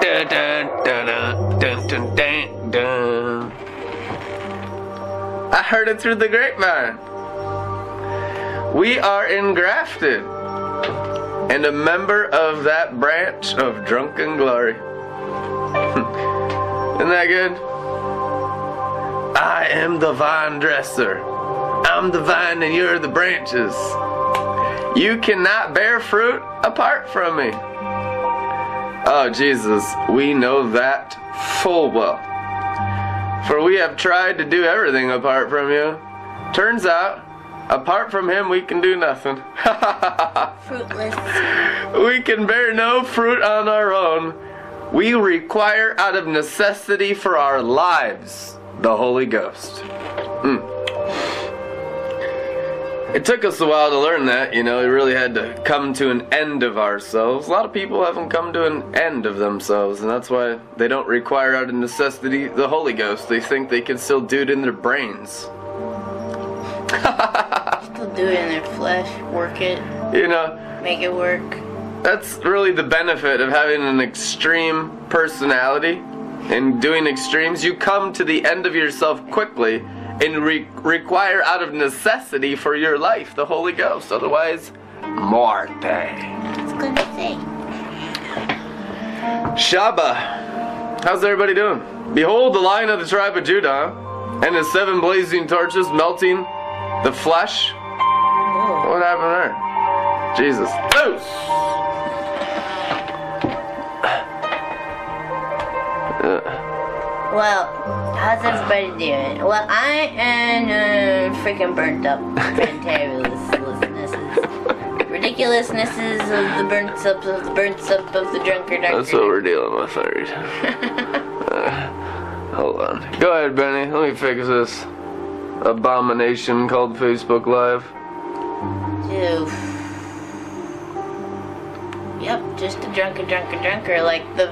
Dun, dun, dun, dun, dun, dun, dun. I heard it through the grapevine. We are engrafted and a member of that branch of drunken glory. Isn't that good? I am the vine dresser. I'm the vine and you're the branches. You cannot bear fruit apart from me. Oh, Jesus, we know that full well. For we have tried to do everything apart from you. Turns out, apart from him, we can do nothing. Fruitless. we can bear no fruit on our own. We require out of necessity for our lives the Holy Ghost. Mm. It took us a while to learn that, you know, we really had to come to an end of ourselves. A lot of people haven't come to an end of themselves, and that's why they don't require out of necessity the Holy Ghost. They think they can still do it in their brains. Still do it in their flesh. Work it. You know, Make it work. that's really the benefit of having an extreme personality and doing extremes. You come to the end of yourself quickly and re- require out of necessity for your life the Holy Ghost. Otherwise, morte. It's good to say. Shaba. How's everybody doing? Behold the lion of the tribe of Judah and his seven blazing torches melting the flesh. Whoa. What happened there? Jesus. Loose! Well, how's everybody doing? Well, I am uh, freaking burnt up. Fantabulousnesses. Ridiculousnesses of the burnt up of the burnt up of the drunkard. That's what we're dealing with, third. Hold on. Go ahead, Benny. Let me fix this abomination called Facebook Live. Oof. Yep, just a drunker, drunker, drunker. Like the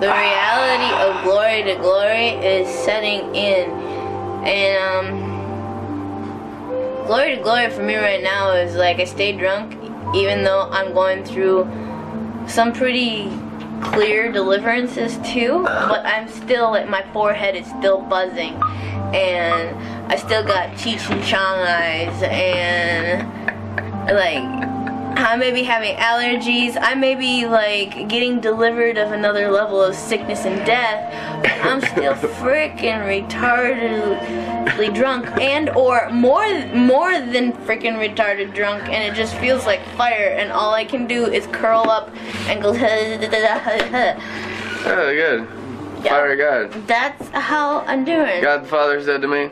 the reality of glory to glory is setting in, and um, glory to glory for me right now is like I stay drunk, even though I'm going through some pretty clear deliverances too. But I'm still like my forehead is still buzzing, and I still got Cheech and Chong eyes, and like I may be having allergies. I may be like getting delivered of another level of sickness and death. But I'm still freaking retardedly drunk, and or more more than freaking retarded drunk, and it just feels like fire. And all I can do is curl up and go. Oh, good. Fire of God. That's how I'm doing. God the Father said to me,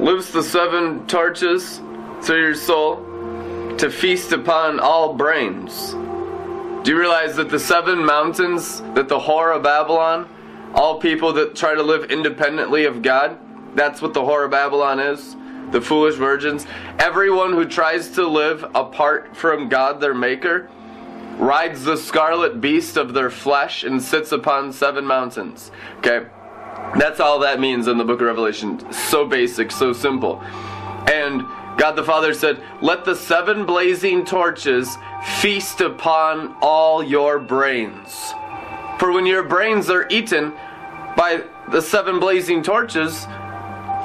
Loose the seven torches through your soul to feast upon all brains. Do you realize that the seven mountains, that the whore of Babylon, all people that try to live independently of God, that's what the whore of Babylon is? The foolish virgins. Everyone who tries to live apart from God, their Maker, rides the scarlet beast of their flesh and sits upon seven mountains. Okay? That's all that means in the book of Revelation. So basic, so simple. And God the Father said, Let the seven blazing torches feast upon all your brains. For when your brains are eaten by the seven blazing torches,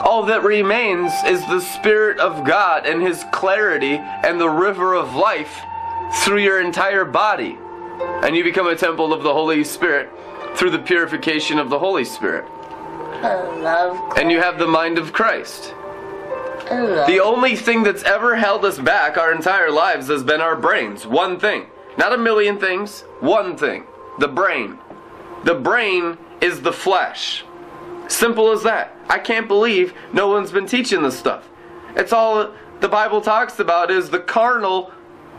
all that remains is the Spirit of God and His clarity and the river of life through your entire body. And you become a temple of the Holy Spirit through the purification of the Holy Spirit. And you have the mind of Christ. The only thing that's ever held us back our entire lives has been our brains. One thing. Not a million things. One thing. The brain. The brain is the flesh. Simple as that. I can't believe no one's been teaching this stuff. It's all the Bible talks about is the carnal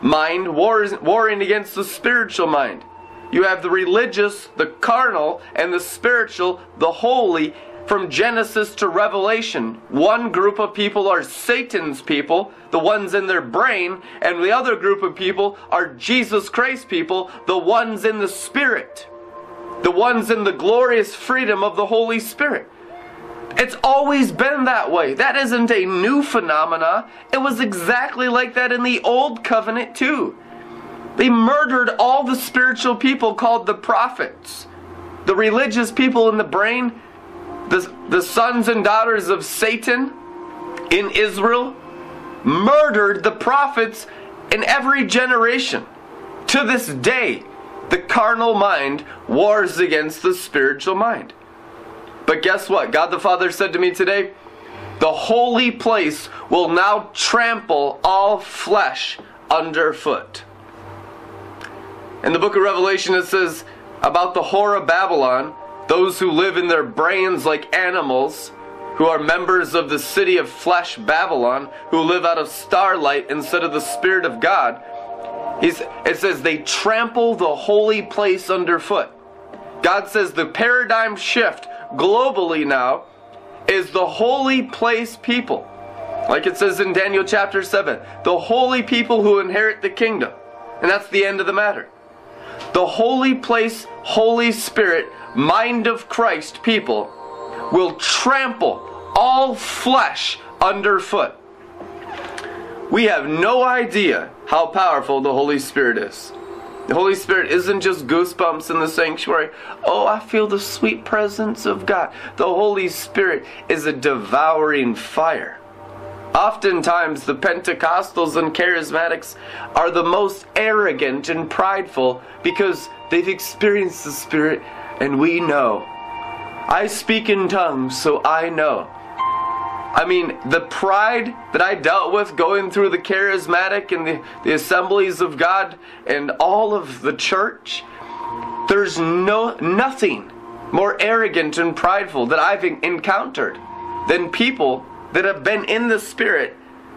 mind wars, warring against the spiritual mind. You have the religious, the carnal, and the spiritual, the holy, from Genesis to Revelation. One group of people are Satan's people, the ones in their brain, and the other group of people are Jesus Christ people, the ones in the spirit. The ones in the glorious freedom of the Holy Spirit. It's always been that way. That isn't a new phenomena. It was exactly like that in the Old Covenant too. They murdered all the spiritual people called the prophets. the religious people in the brain, the, the sons and daughters of Satan in Israel, murdered the prophets in every generation. To this day, the carnal mind wars against the spiritual mind. But guess what? God the Father said to me today, the holy place will now trample all flesh underfoot. In the book of Revelation, it says about the whore of Babylon, those who live in their brains like animals, who are members of the city of flesh Babylon, who live out of starlight instead of the Spirit of God. He's, it says they trample the holy place underfoot. God says the paradigm shift globally now is the holy place people. Like it says in Daniel chapter 7, the holy people who inherit the kingdom. And that's the end of the matter. The holy place, Holy Spirit, mind of Christ people will trample all flesh underfoot. We have no idea how powerful the Holy Spirit is. The Holy Spirit isn't just goosebumps in the sanctuary. Oh, I feel the sweet presence of God. The Holy Spirit is a devouring fire. Oftentimes, the Pentecostals and Charismatics are the most arrogant and prideful because they've experienced the Spirit and we know. I speak in tongues, so I know. I mean, the pride that I dealt with going through the charismatic and the, the assemblies of God and all of the church, there's no nothing more arrogant and prideful that I've encountered than people that have been in the Spirit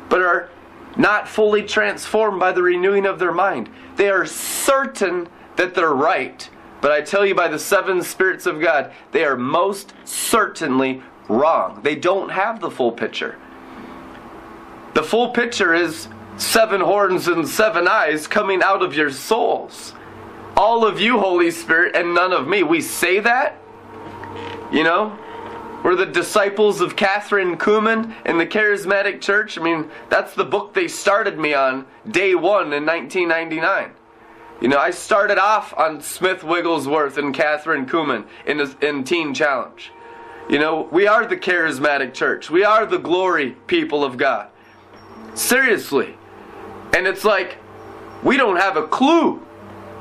but are not fully transformed by the renewing of their mind. They are certain that they're right. But I tell you, by the seven spirits of God, they are most certainly wrong. They don't have the full picture. The full picture is seven horns and seven eyes coming out of your souls. All of you, Holy Spirit, and none of me. We say that, you know, we're the disciples of Kathryn Kuhlman in the Charismatic Church. I mean, that's the book they started me on day one in 1999. You know, I started off on Smith Wigglesworth and Kathryn Kuhlman in, in Teen Challenge. You know, we are the charismatic church. We are the glory people of God. Seriously. And it's like we don't have a clue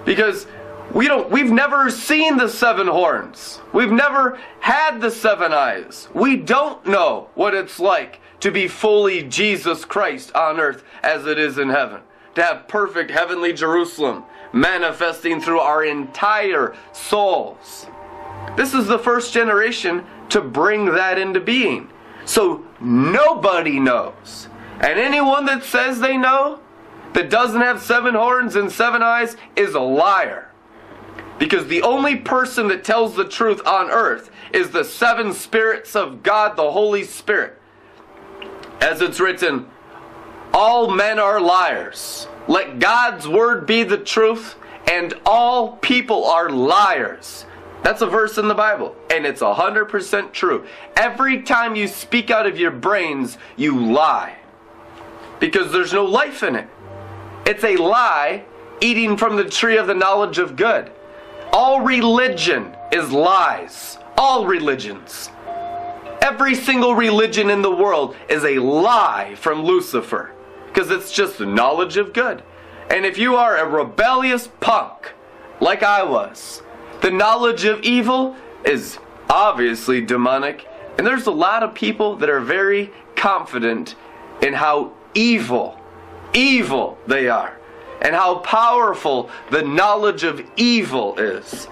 because we don't we've never seen the seven horns. We've never had the seven eyes. We don't know what it's like to be fully Jesus Christ on earth as it is in heaven. To have perfect heavenly Jerusalem manifesting through our entire souls. This is the first generation to bring that into being. So nobody knows. And anyone that says they know, that doesn't have seven horns and seven eyes, is a liar. Because the only person that tells the truth on earth is the seven spirits of God, the Holy Spirit. As it's written, all men are liars. Let God's word be the truth, and all people are liars. That's a verse in the Bible, and it's 100% true. Every time you speak out of your brains, you lie. Because there's no life in it. It's a lie eating from the tree of the knowledge of good. All religion is lies. All religions. Every single religion in the world is a lie from Lucifer. Because it's just the knowledge of good. And if you are a rebellious punk, like I was, the knowledge of evil is obviously demonic, and there's a lot of people that are very confident in how evil, evil they are, and how powerful the knowledge of evil is.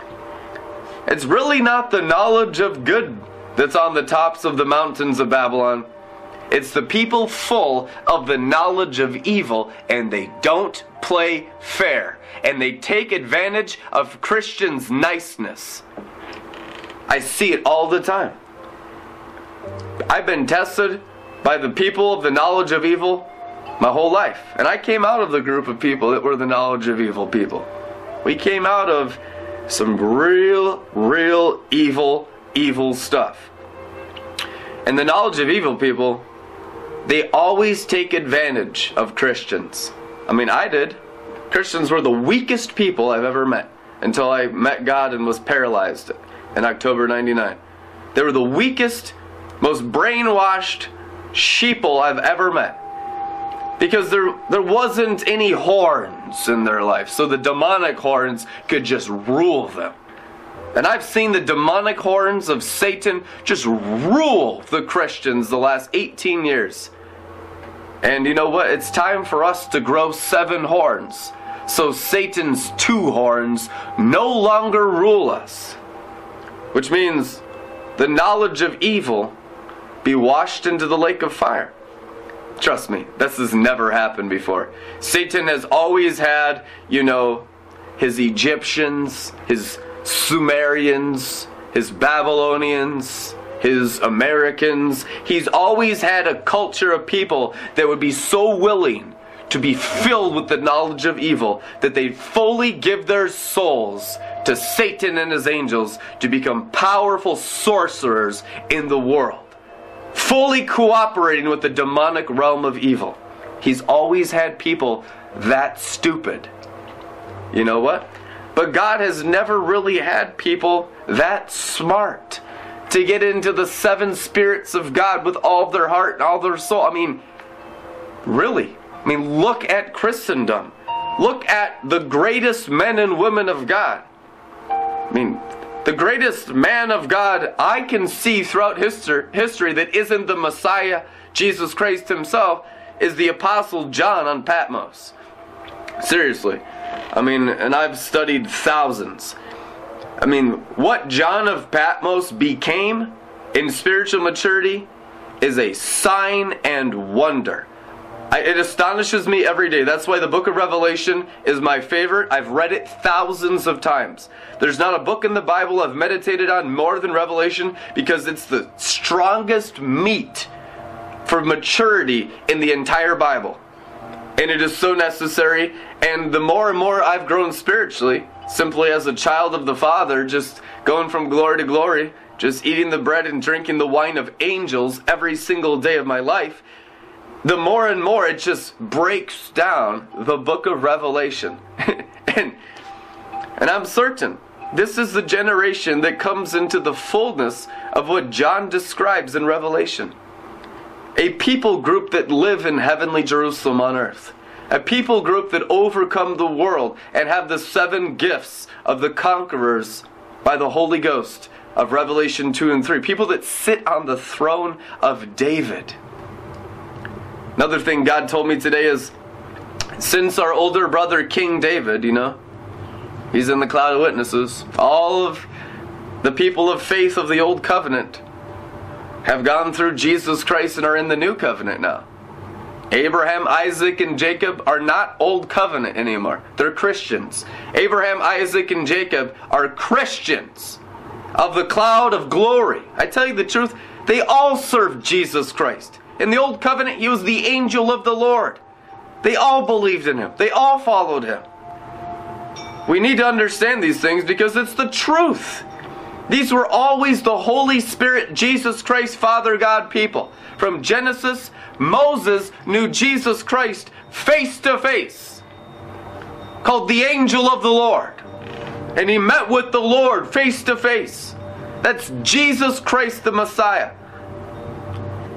It's really not the knowledge of good that's on the tops of the mountains of Babylon. It's the people full of the knowledge of evil, and they don't play fair. And they take advantage of Christians' niceness. I see it all the time. I've been tested by the people of the knowledge of evil my whole life. And I came out of the group of people that were the knowledge of evil people. We came out of some real, real evil, evil stuff. And the knowledge of evil people they always take advantage of Christians. I mean, I did. Christians were the weakest people I've ever met until I met God and was paralyzed in October 99. They were the weakest, most brainwashed sheeple I've ever met. Because there, there wasn't any horns in their life, so the demonic horns could just rule them. And I've seen the demonic horns of Satan just rule the Christians the last 18 years. And you know what? It's time for us to grow seven horns. So Satan's two horns no longer rule us. Which means the knowledge of evil be washed into the lake of fire. Trust me, this has never happened before. Satan has always had, you know, his Egyptians, his Sumerians, his Babylonians, his Americans. He's always had a culture of people that would be so willing to be filled with the knowledge of evil that they'd fully give their souls to Satan and his angels to become powerful sorcerers in the world, fully cooperating with the demonic realm of evil. He's always had people that stupid. You know what? But God has never really had people that smart to get into the seven spirits of God with all their heart and all their soul. I mean, really? I mean, look at Christendom. Look at the greatest men and women of God. I mean, the greatest man of God I can see throughout history, that isn't the Messiah, Jesus Christ himself, is the Apostle John on Patmos. Seriously. I mean, and I've studied thousands. I mean, what John of Patmos became in spiritual maturity is a sign and wonder. I, it astonishes me every day. That's why the book of Revelation is my favorite. I've read it thousands of times. There's not a book in the Bible I've meditated on more than Revelation because it's the strongest meat for maturity in the entire Bible. And it is so necessary. And the more and more I've grown spiritually, simply as a child of the Father, just going from glory to glory, just eating the bread and drinking the wine of angels every single day of my life, the more and more it just breaks down the book of Revelation. and, and I'm certain this is the generation that comes into the fullness of what John describes in Revelation. A people group that live in heavenly Jerusalem on earth. A people group that overcome the world and have the seven gifts of the conquerors by the Holy Ghost of Revelation 2 and 3. People that sit on the throne of David. Another thing God told me today is since our older brother King David, you know, he's in the cloud of witnesses, all of the people of faith of the old covenant have gone through Jesus Christ and are in the new covenant now. Abraham, Isaac, and Jacob are not old covenant anymore. They're Christians. Abraham, Isaac, and Jacob are Christians of the cloud of glory. I tell you the truth, they all serve Jesus Christ. In the old covenant, he was the angel of the Lord. They all believed in him, they all followed him. We need to understand these things because it's the truth. These were always the Holy Spirit, Jesus Christ, Father God people. From Genesis, Moses knew Jesus Christ face to face, called the angel of the Lord. And he met with the Lord face to face. That's Jesus Christ the Messiah.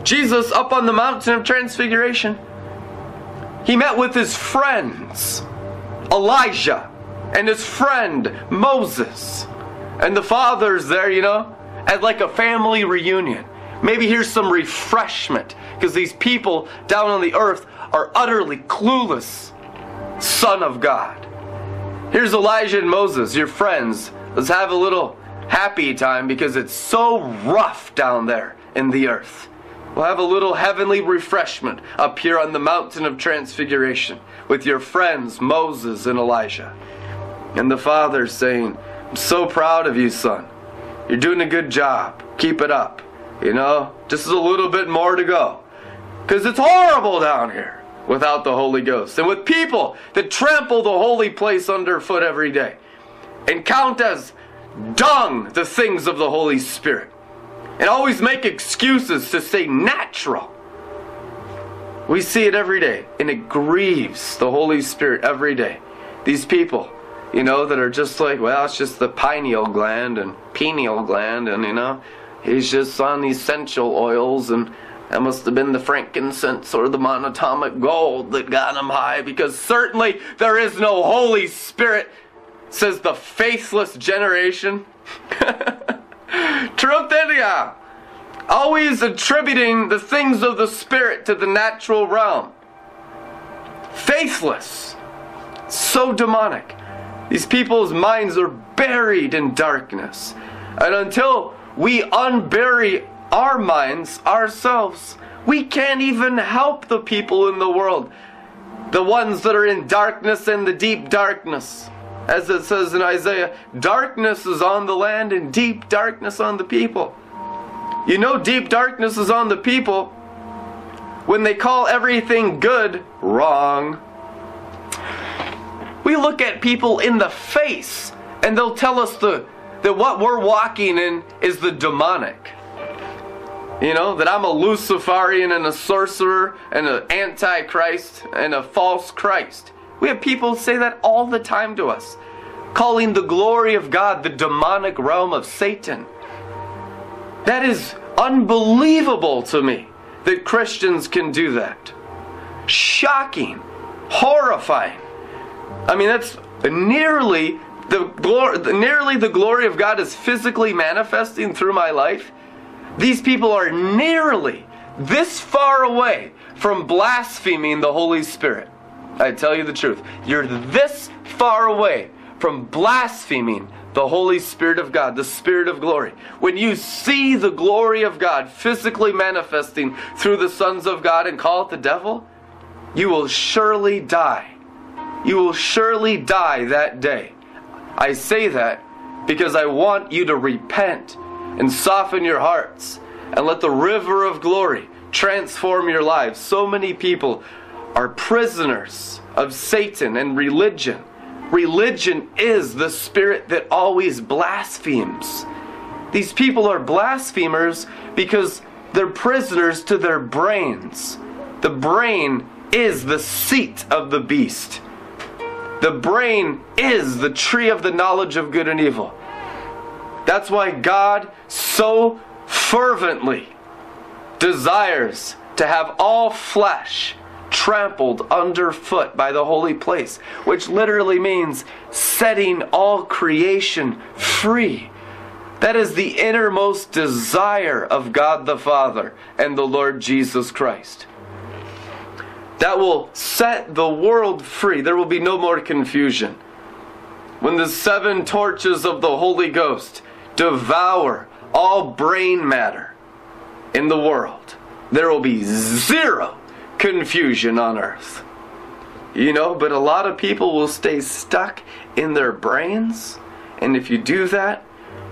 Jesus up on the mountain of transfiguration. He met with his friends, Elijah, and his friend, Moses. And the father's there, you know, at like a family reunion. Maybe here's some refreshment because these people down on the earth are utterly clueless. Son of God. Here's Elijah and Moses, your friends. Let's have a little happy time because it's so rough down there in the earth. We'll have a little heavenly refreshment up here on the mountain of transfiguration with your friends Moses and Elijah. And the father saying, I'm so proud of you, son. You're doing a good job. Keep it up. You know, just a little bit more to go. Because it's horrible down here without the Holy Ghost and with people that trample the holy place underfoot every day and count as dung the things of the Holy Spirit and always make excuses to say natural. We see it every day, and it grieves the Holy Spirit every day. These people you know, that are just like, well, it's just the pineal gland and pineal gland, and you know, he's just on essential oils, and that must have been the frankincense or the monatomic gold that got him high, because certainly there is no Holy Spirit, says the faithless generation. Truth. Always attributing the things of the Spirit to the natural realm. Faithless. So demonic. These people's minds are buried in darkness. And until we unbury our minds ourselves, we can't even help the people in the world. The ones that are in darkness and the deep darkness. As it says in Isaiah, darkness is on the land and deep darkness on the people. You know, deep darkness is on the people when they call everything good wrong. We look at people in the face and they'll tell us the, that what we're walking in is the demonic. You know, that I'm a Luciferian and a sorcerer and an antichrist and a false Christ. We have people say that all the time to us, calling the glory of God the demonic realm of Satan. That is unbelievable to me that Christians can do that. Shocking, horrifying. I mean, that's nearly the glory, nearly the glory of God is physically manifesting through my life. These people are nearly this far away from blaspheming the Holy Spirit. I tell you the truth. You're this far away from blaspheming the Holy Spirit of God, the Spirit of glory. When you see the glory of God physically manifesting through the sons of God and call it the devil, you will surely die. You will surely die that day. I say that because I want you to repent and soften your hearts and let the river of glory transform your lives. So many people are prisoners of Satan and religion Religion is the spirit that always blasphemes. These people are blasphemers because they're prisoners to their brains. The brain is the seat of the beast. The brain is the tree of the knowledge of good and evil. That's why God so fervently desires to have all flesh trampled underfoot by the holy place, which literally means setting all creation free. That is the innermost desire of God the Father and the Lord Jesus Christ. That will set the world free. There will be no more confusion. When the seven torches of the Holy Ghost devour all brain matter in the world, there will be zero confusion on earth. You know, but a lot of people will stay stuck in their brains, and if you do that,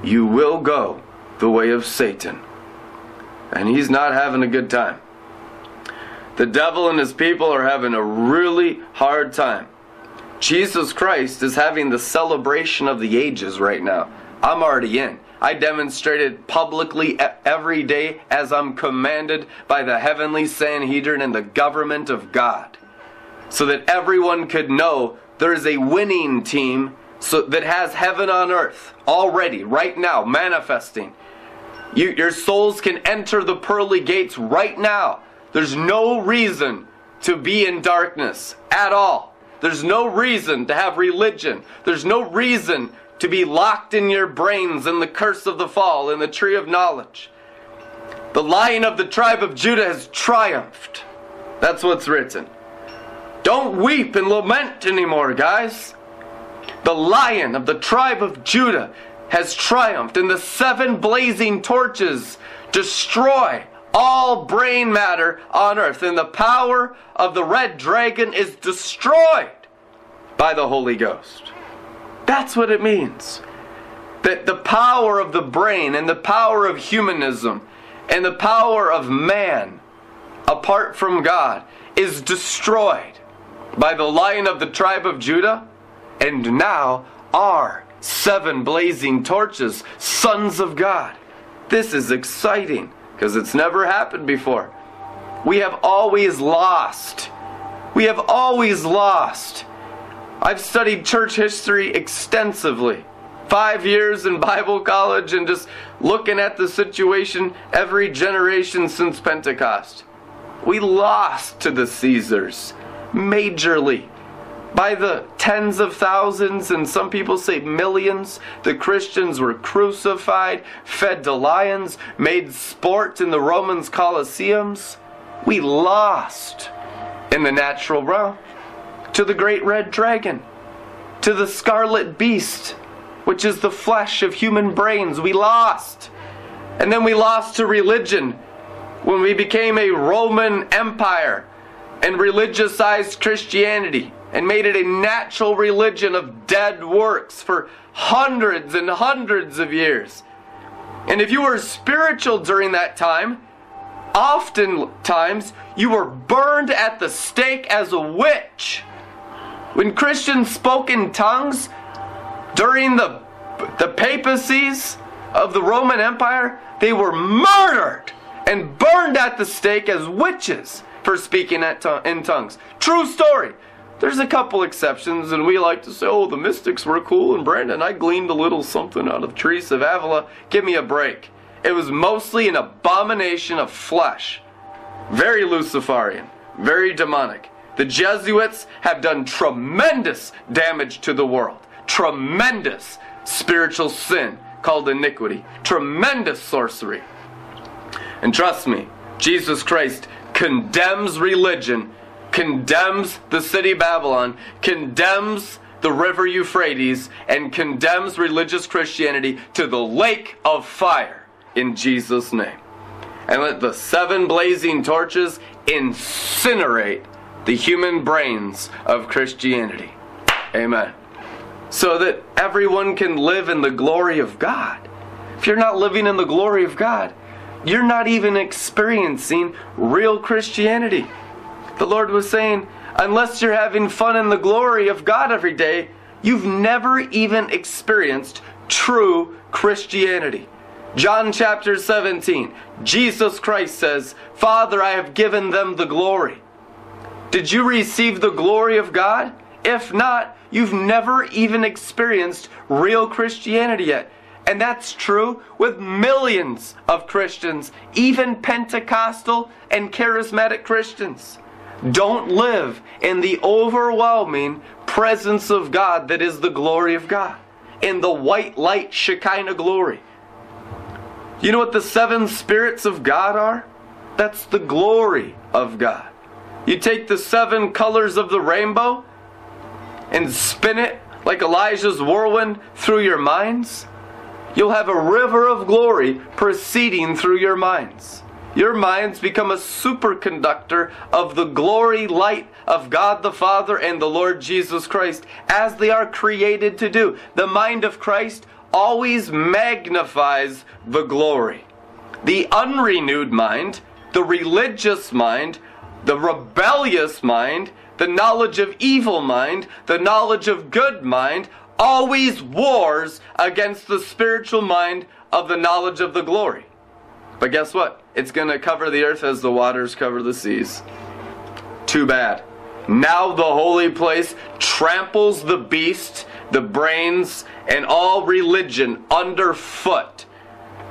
you will go the way of Satan. And he's not having a good time. The devil and his people are having a really hard time. Jesus Christ is having the celebration of the ages right now. I'm already in. I demonstrated publicly every day as I'm commanded by the heavenly Sanhedrin and the government of God. So that everyone could know there is a winning team so that has heaven on earth already, right now, manifesting. You, your souls can enter the pearly gates right now. There's no reason to be in darkness at all. There's no reason to have religion. There's no reason to be locked in your brains in the curse of the fall, in the tree of knowledge. The lion of the tribe of Judah has triumphed. That's what's written. Don't weep and lament anymore, guys. The lion of the tribe of Judah has triumphed, and the seven blazing torches destroy all brain matter on earth, and the power of the red dragon is destroyed by the Holy Ghost. That's what it means. That the power of the brain and the power of humanism and the power of man apart from God is destroyed by the lion of the tribe of Judah and now are seven blazing torches, sons of God. This is exciting because it's never happened before. We have always lost. We have always lost I've studied church history extensively. Five years in Bible college and just looking at the situation every generation since Pentecost. We lost to the Caesars majorly by the tens of thousands, and some people say millions. The Christians were crucified, fed to lions, made sport in the Romans' Colosseums. We lost in the natural realm to the great red dragon, to the scarlet beast, which is the flesh of human brains. We lost. And then we lost to religion when we became a Roman Empire and religiousized Christianity and made it a natural religion of dead works for hundreds and hundreds of years. And if you were spiritual during that time, oftentimes you were burned at the stake as a witch. When Christians spoke in tongues during the, the papacies of the Roman Empire, they were murdered and burned at the stake as witches for speaking in tongues. True story. There's a couple exceptions, and we like to say, oh, the mystics were cool, and Brandon, I gleaned a little something out of Teresa of Avila. Give me a break. It was mostly an abomination of flesh. Very Luciferian, very demonic. The Jesuits have done tremendous damage to the world. Tremendous spiritual sin called iniquity. Tremendous sorcery. And trust me, Jesus Christ condemns religion condemns the city Babylon, condemns the river Euphrates, and condemns religious Christianity to the lake of fire in Jesus' name. And let the seven blazing torches incinerate the human brains of Christianity. Amen. So that everyone can live in the glory of God. If you're not living in the glory of God, you're not even experiencing real Christianity. The Lord was saying, unless you're having fun in the glory of God every day, you've never even experienced true Christianity. John chapter 17, Jesus Christ says, Father, I have given them the glory. Did you receive the glory of God? If not, you've never even experienced real Christianity yet. And that's true with millions of Christians, even Pentecostal and charismatic Christians don't live in the overwhelming presence of God that is the glory of God, in the white light Shekinah glory. You know what the seven spirits of God are? That's the glory of God. You take the seven colors of the rainbow and spin it like Elijah's whirlwind through your minds, you'll have a river of glory proceeding through your minds. Your minds become a superconductor of the glory light of God the Father and the Lord Jesus Christ, as they are created to do. The mind of Christ always magnifies the glory. The unrenewed mind, the religious mind, the rebellious mind, the knowledge of evil mind, the knowledge of good mind, always wars against the spiritual mind of the knowledge of the glory. But guess what? It's going to cover the earth as the waters cover the seas. Too bad. Now the holy place tramples the beast, the brains, and all religion underfoot.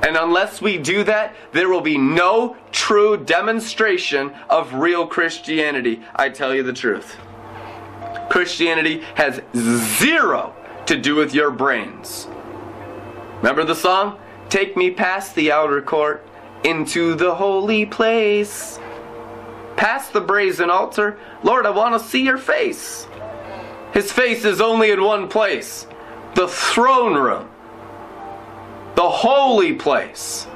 And unless we do that, there will be no true demonstration of real Christianity. I tell you the truth. Christianity has zero to do with your brains. Remember the song? Take me past the outer court into the holy place. Past the brazen altar, Lord, I want to see your face. His face is only in one place the throne room, the holy place.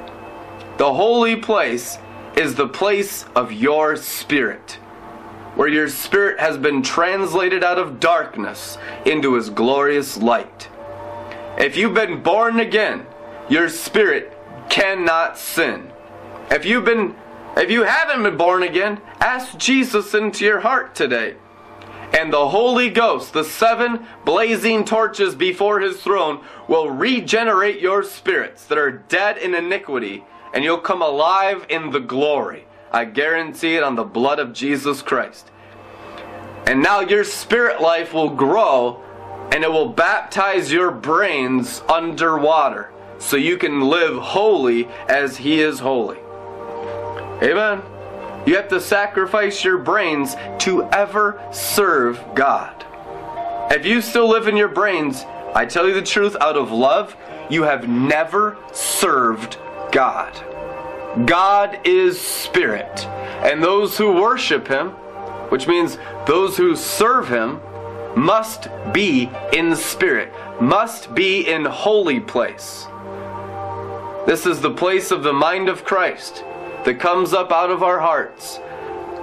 The holy place is the place of your spirit, where your spirit has been translated out of darkness into his glorious light. If you've been born again, your spirit cannot sin. If you've been if you haven't been born again, ask Jesus into your heart today. And the Holy Ghost, the seven blazing torches before his throne, will regenerate your spirits that are dead in iniquity, and you'll come alive in the glory. I guarantee it on the blood of Jesus Christ. And now your spirit life will grow and it will baptize your brains underwater so you can live holy as He is holy. Amen. You have to sacrifice your brains to ever serve God. If you still live in your brains, I tell you the truth, out of love, you have never served God. God is spirit, and those who worship Him, which means those who serve Him, must be in spirit, must be in holy place. This is the place of the mind of Christ that comes up out of our hearts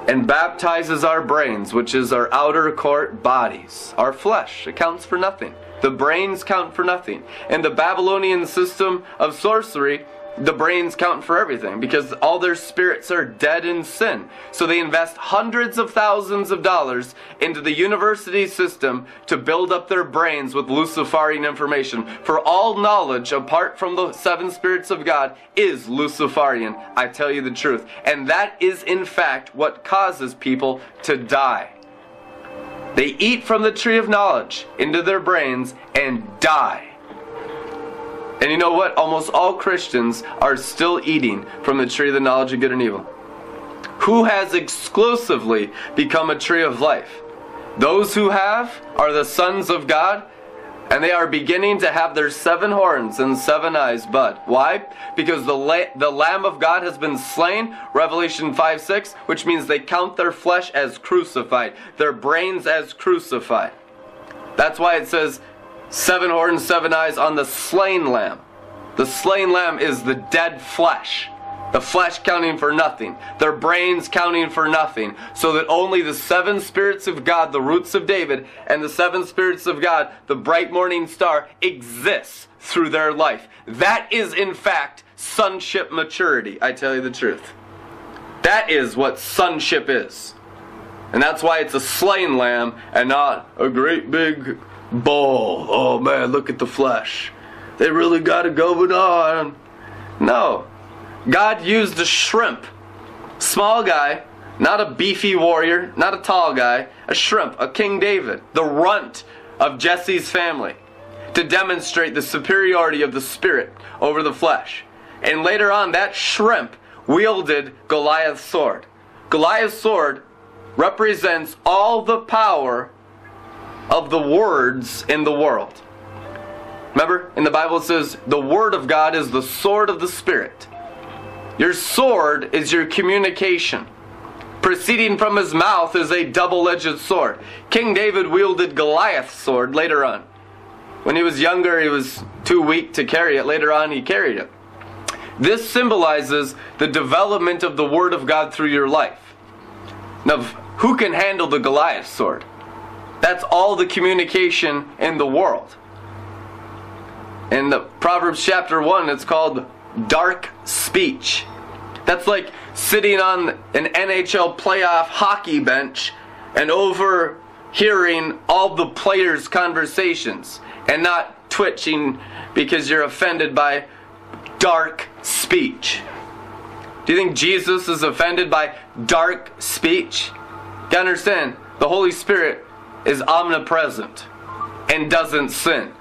and baptizes our brains, which is our outer court bodies. Our flesh accounts for nothing. The brains count for nothing. And the Babylonian system of sorcery, the brains count for everything because all their spirits are dead in sin. So they invest hundreds of thousands of dollars into the university system to build up their brains with Luciferian information. For all knowledge, apart from the seven spirits of God, is Luciferian. I tell you the truth. And that is, in fact, what causes people to die. They eat from the tree of knowledge into their brains and die. You know what? Almost all Christians are still eating from the tree of the knowledge of good and evil. Who has exclusively become a tree of life? Those who have are the sons of God, and they are beginning to have their seven horns and seven eyes bud. Why? Because the, la- the Lamb of God has been slain, Revelation 5 6, which means they count their flesh as crucified, their brains as crucified. That's why it says, seven horns, seven eyes on the slain lamb. The slain lamb is the dead flesh. The flesh counting for nothing, their brains counting for nothing, so that only the seven spirits of God, the roots of David, and the seven spirits of God, the bright morning star, exists through their life. That is, in fact, sonship maturity. I tell you the truth. That is what sonship is. And that's why it's a slain lamb and not a great big bull. Oh man, look at the flesh. They really got it going on. No. God used a shrimp. Small guy, not a beefy warrior, not a tall guy, a shrimp, a King David, the runt of Jesse's family, to demonstrate the superiority of the spirit over the flesh. And later on, that shrimp wielded Goliath's sword. Goliath's sword represents all the power of the words in the world. Remember, in the Bible it says, the Word of God is the sword of the Spirit. Your sword is your communication. Proceeding from his mouth is a double edged sword. King David wielded Goliath's sword later on. When he was younger, he was too weak to carry it. Later on, he carried it. This symbolizes the development of the Word of God through your life. Now, who can handle the Goliath sword? That's all the communication in the world. In the Proverbs chapter 1, it's called dark speech. That's like sitting on an NHL playoff hockey bench and overhearing all the players' conversations and not twitching because you're offended by dark speech. Do you think Jesus is offended by dark speech? You understand, the Holy Spirit is omnipresent and doesn't sin.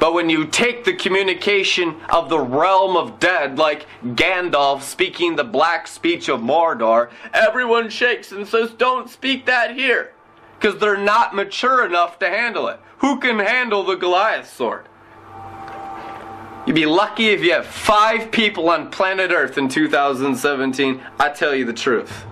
But when you take the communication of the realm of dead, like Gandalf speaking the black speech of Mordor, everyone shakes and says, Don't speak that here. Because they're not mature enough to handle it. Who can handle the Goliath sword? You'd be lucky if you have five people on planet Earth in 2017. I tell you the truth.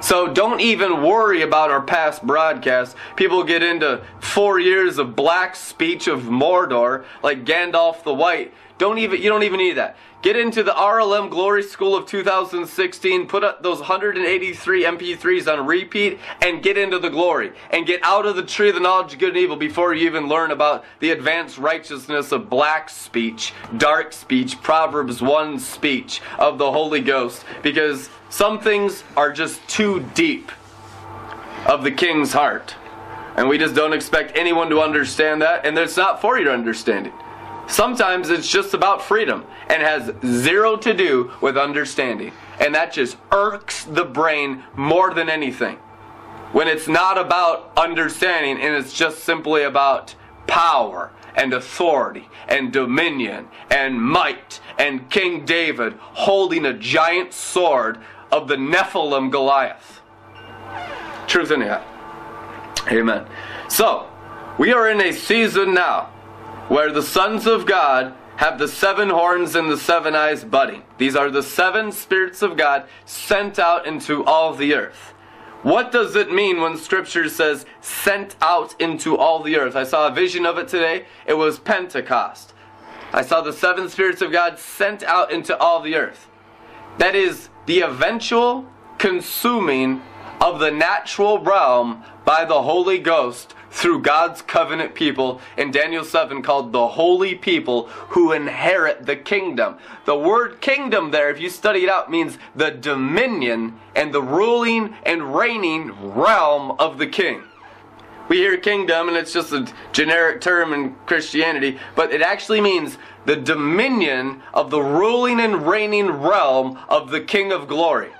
So don't even worry about our past broadcasts. People get into four years of black speech of Mordor, like Gandalf the White. Don't even you don't even need that. Get into the RLM Glory School of 2016, put up those 183 MP3s on repeat, and get into the glory. And get out of the tree of the knowledge of good and evil before you even learn about the advanced righteousness of black speech, dark speech, Proverbs 1 speech of the Holy Ghost. Because some things are just too deep of the king's heart. And we just don't expect anyone to understand that, and it's not for you to understand it. Sometimes it's just about freedom and has zero to do with understanding. And that just irks the brain more than anything. when it's not about understanding and it's just simply about power and authority and dominion and might and King David holding a giant sword of the Nephilim Goliath. Truth in that. Amen. So, we are in a season now where the sons of God have the seven horns and the seven eyes budding. These are the seven spirits of God sent out into all the earth. What does it mean when scripture says sent out into all the earth? I saw a vision of it today. It was Pentecost. I saw the seven spirits of God sent out into all the earth. That is the eventual consuming of the natural realm by the Holy Ghost through God's covenant people in Daniel 7 called the holy people who inherit the kingdom. The word kingdom there, if you study it out, means the dominion and the ruling and reigning realm of the king. We hear kingdom and it's just a generic term in Christianity, but it actually means the dominion of the ruling and reigning realm of the King of glory.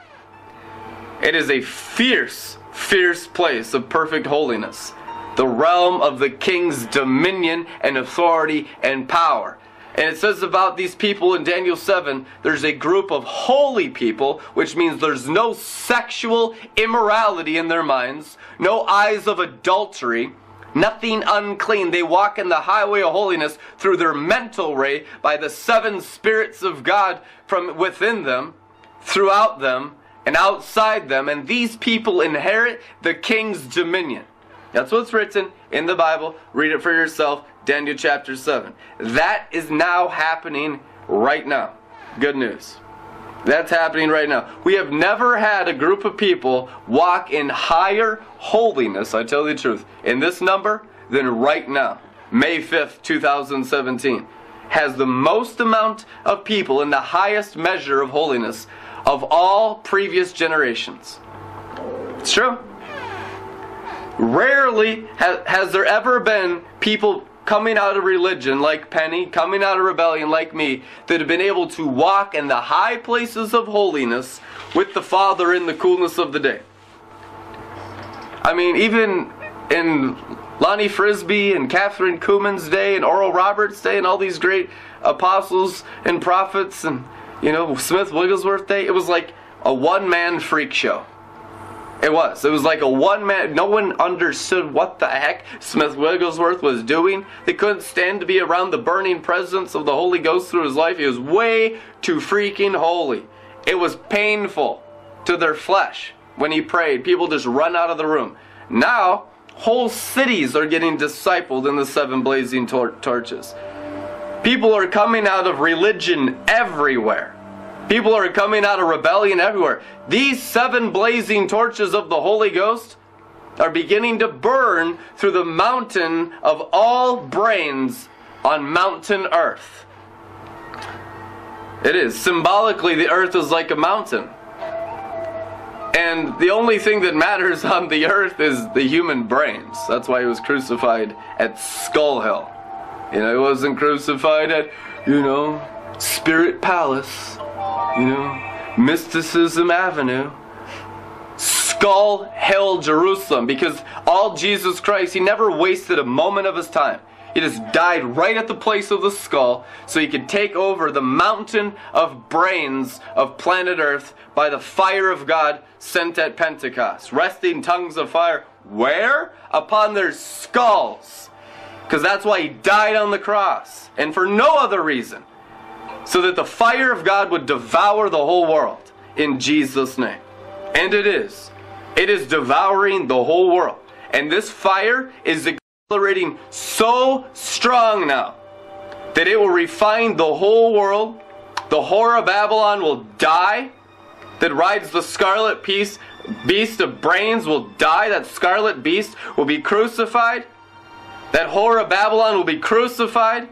It is a fierce, fierce place of perfect holiness the realm of the king's dominion and authority and power. And it says about these people in Daniel 7 there's a group of holy people, which means there's no sexual immorality in their minds, no eyes of adultery, nothing unclean. They walk in the highway of holiness through their mental ray by the seven spirits of God from within them, throughout them, and outside them. And these people inherit the king's dominion. That's what's written in the Bible. Read it for yourself. Daniel chapter 7. That is now happening right now. Good news. That's happening right now. We have never had a group of people walk in higher holiness, I tell you the truth, in this number than right now. May 5th, 2017 has the most amount of people in the highest measure of holiness of all previous generations. It's true. Rarely has, has there ever been people coming out of religion like Penny, coming out of rebellion like me, that have been able to walk in the high places of holiness with the Father in the coolness of the day. I mean, even in Lonnie Frisbee and Kathryn Kuhlman's day and Oral Roberts' day and all these great apostles and prophets and, you know, Smith Wigglesworth day, it was like a one man freak show. It was. It was like a one man. No one understood what the heck Smith Wigglesworth was doing. They couldn't stand to be around the burning presence of the Holy Ghost through his life. He was way too freaking holy. It was painful to their flesh when he prayed. People just run out of the room. Now, whole cities are getting discipled in the seven blazing tor- torches. People are coming out of religion everywhere. People are coming out of rebellion everywhere. These seven blazing torches of the Holy Ghost are beginning to burn through the mountain of all brains on mountain earth. It is. Symbolically, the earth is like a mountain. And the only thing that matters on the earth is the human brains. That's why he was crucified at Skull Hill. You know, he wasn't crucified at, you know, Spirit Palace you know, Mysticism Avenue, Skull Hill, Jerusalem, because all Jesus Christ, he never wasted a moment of his time. He just died right at the place of the skull so he could take over the mountain of brains of planet Earth by the fire of God sent at Pentecost. Resting tongues of fire. Where? Upon their skulls. Because that's why he died on the cross. And for no other reason so that the fire of God would devour the whole world in Jesus' name. And it is. It is devouring the whole world. And this fire is accelerating so strong now that it will refine the whole world. The whore of Babylon will die that rides the scarlet beast, beast of brains will die. That scarlet beast will be crucified. That whore of Babylon will be crucified.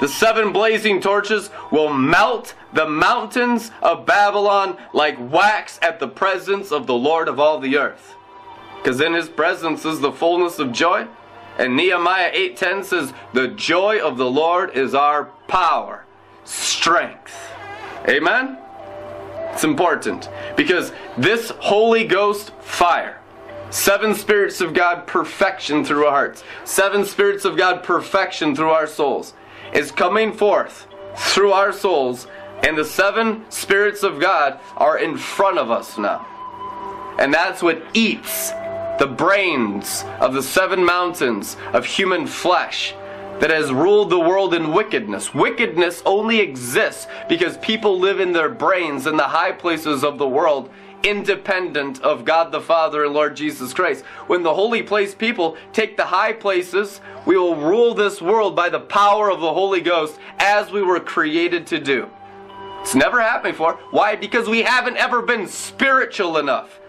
The seven blazing torches will melt the mountains of Babylon like wax at the presence of the Lord of all the earth. Because in his presence is the fullness of joy. And Nehemiah 8:10 says, "The joy of the Lord is our power, strength." Amen. It's important because this Holy Ghost fire Seven spirits of God perfection through our hearts. Seven spirits of God perfection through our souls is coming forth through our souls, and the seven spirits of God are in front of us now. And that's what eats the brains of the seven mountains of human flesh that has ruled the world in wickedness. Wickedness only exists because people live in their brains in the high places of the world independent of God the Father and Lord Jesus Christ. When the holy place people take the high places, we will rule this world by the power of the Holy Ghost as we were created to do. It's never happened before. Why? Because we haven't ever been spiritual enough.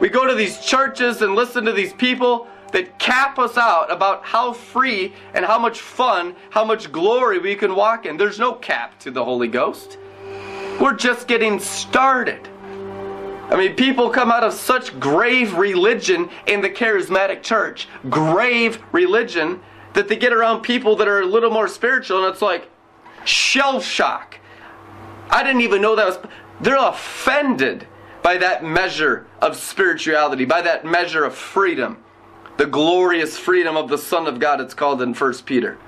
We go to these churches and listen to these people that cap us out about how free and how much fun, how much glory we can walk in. There's no cap to the Holy Ghost. We're just getting started. I mean, people come out of such grave religion in the charismatic church, grave religion, that they get around people that are a little more spiritual, and it's like shell shock. I didn't even know that was. They're offended by that measure of spirituality, by that measure of freedom. The glorious freedom of the Son of God, it's called in 1 Peter.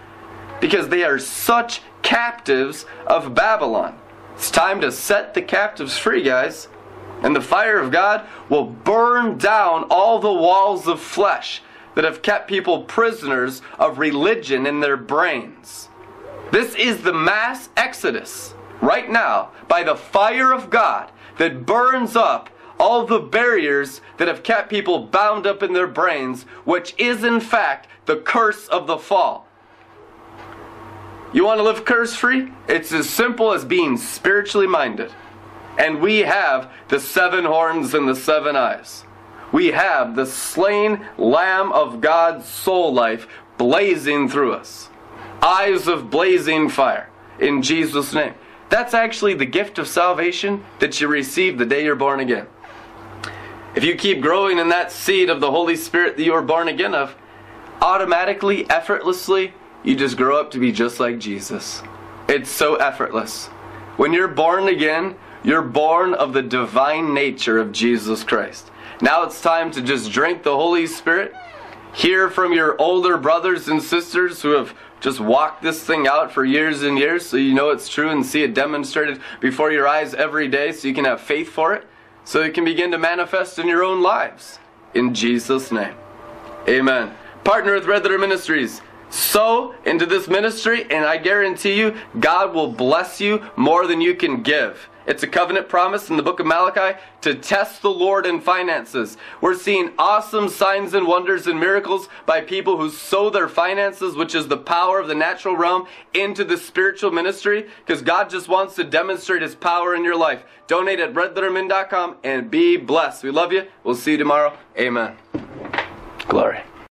Because they are such captives of Babylon. It's time to set the captives free, guys. And the fire of God will burn down all the walls of flesh that have kept people prisoners of religion in their brains. This is the mass exodus right now by the fire of God that burns up all the barriers that have kept people bound up in their brains, which is in fact the curse of the fall. You want to live curse free? It's as simple as being spiritually minded. And we have the seven horns and the seven eyes. We have the slain Lamb of God's soul life blazing through us. Eyes of blazing fire in Jesus' name. That's actually the gift of salvation that you receive the day you're born again. If you keep growing in that seed of the Holy Spirit that you were born again of, automatically, effortlessly, you just grow up to be just like Jesus. It's so effortless. When you're born again, you're born of the divine nature of Jesus Christ. Now it's time to just drink the Holy Spirit, hear from your older brothers and sisters who have just walked this thing out for years and years so you know it's true and see it demonstrated before your eyes every day so you can have faith for it, so it can begin to manifest in your own lives. In Jesus' name. Amen. Partner with Red Letter Ministries sow into this ministry, and I guarantee you, God will bless you more than you can give. It's a covenant promise in the book of Malachi to test the Lord in finances. We're seeing awesome signs and wonders and miracles by people who sow their finances, which is the power of the natural realm, into the spiritual ministry because God just wants to demonstrate His power in your life. Donate at redlettermin.com and be blessed. We love you. We'll see you tomorrow. Amen. Glory.